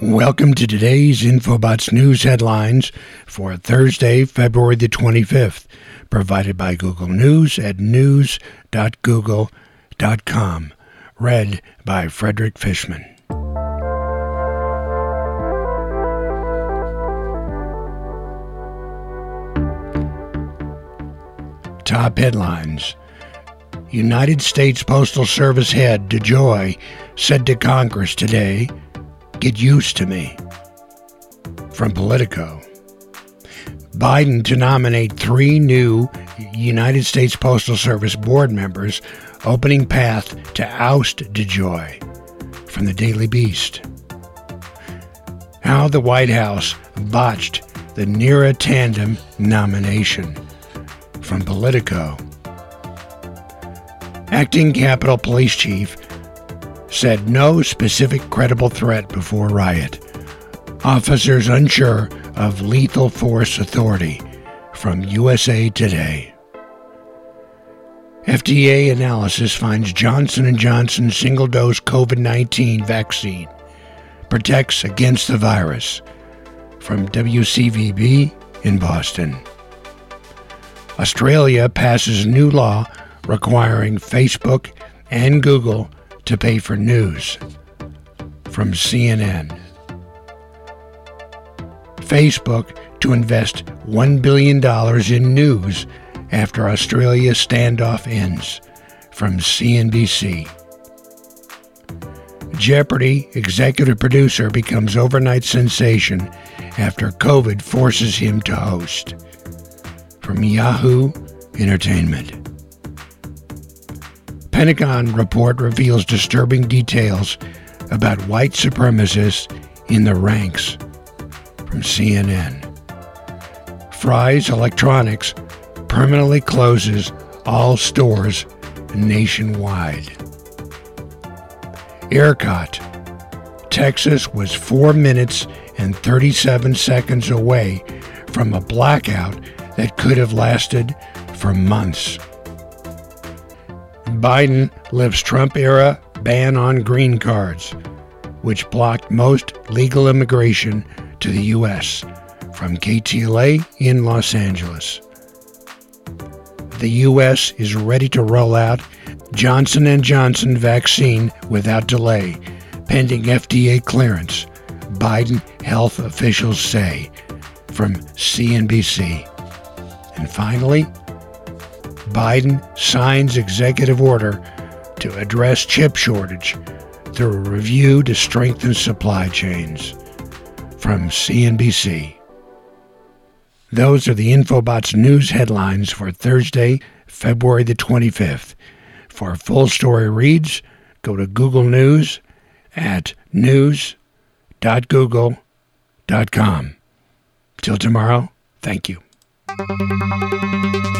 Welcome to today's Infobots news headlines for Thursday, February the 25th, provided by Google News at news.google.com. Read by Frederick Fishman. Top headlines. United States Postal Service head DeJoy said to Congress today, Get used to me. From Politico. Biden to nominate three new United States Postal Service board members, opening path to oust DeJoy. From the Daily Beast. How the White House botched the Neera Tanden nomination. From Politico. Acting Capitol Police Chief said no specific credible threat before riot. Officers unsure of lethal force authority from USA Today. FDA analysis finds Johnson & Johnson single-dose COVID-19 vaccine protects against the virus from WCVB in Boston. Australia passes new law requiring Facebook and Google to pay for news. From CNN. Facebook to invest $1 billion in news after Australia's standoff ends. From CNBC. Jeopardy executive producer becomes overnight sensation after COVID forces him to host. From Yahoo Entertainment. Pentagon report reveals disturbing details about white supremacists in the ranks. From CNN. Fry's Electronics permanently closes all stores nationwide. ERCOT. Texas was 4 minutes and 37 seconds away from a blackout that could have lasted for months. Biden lifts Trump era ban on green cards, which blocked most legal immigration to the U.S. from KTLA in Los Angeles. The U.S. is ready to roll out Johnson & Johnson vaccine without delay, pending FDA clearance, Biden health officials say, from CNBC. And finally, Biden signs executive order to address chip shortage through a review to strengthen supply chains. From CNBC. Those are the Infobots news headlines for Thursday, February the 25th. For full story reads, go to Google News at news.google.com. Till tomorrow, thank you. うん。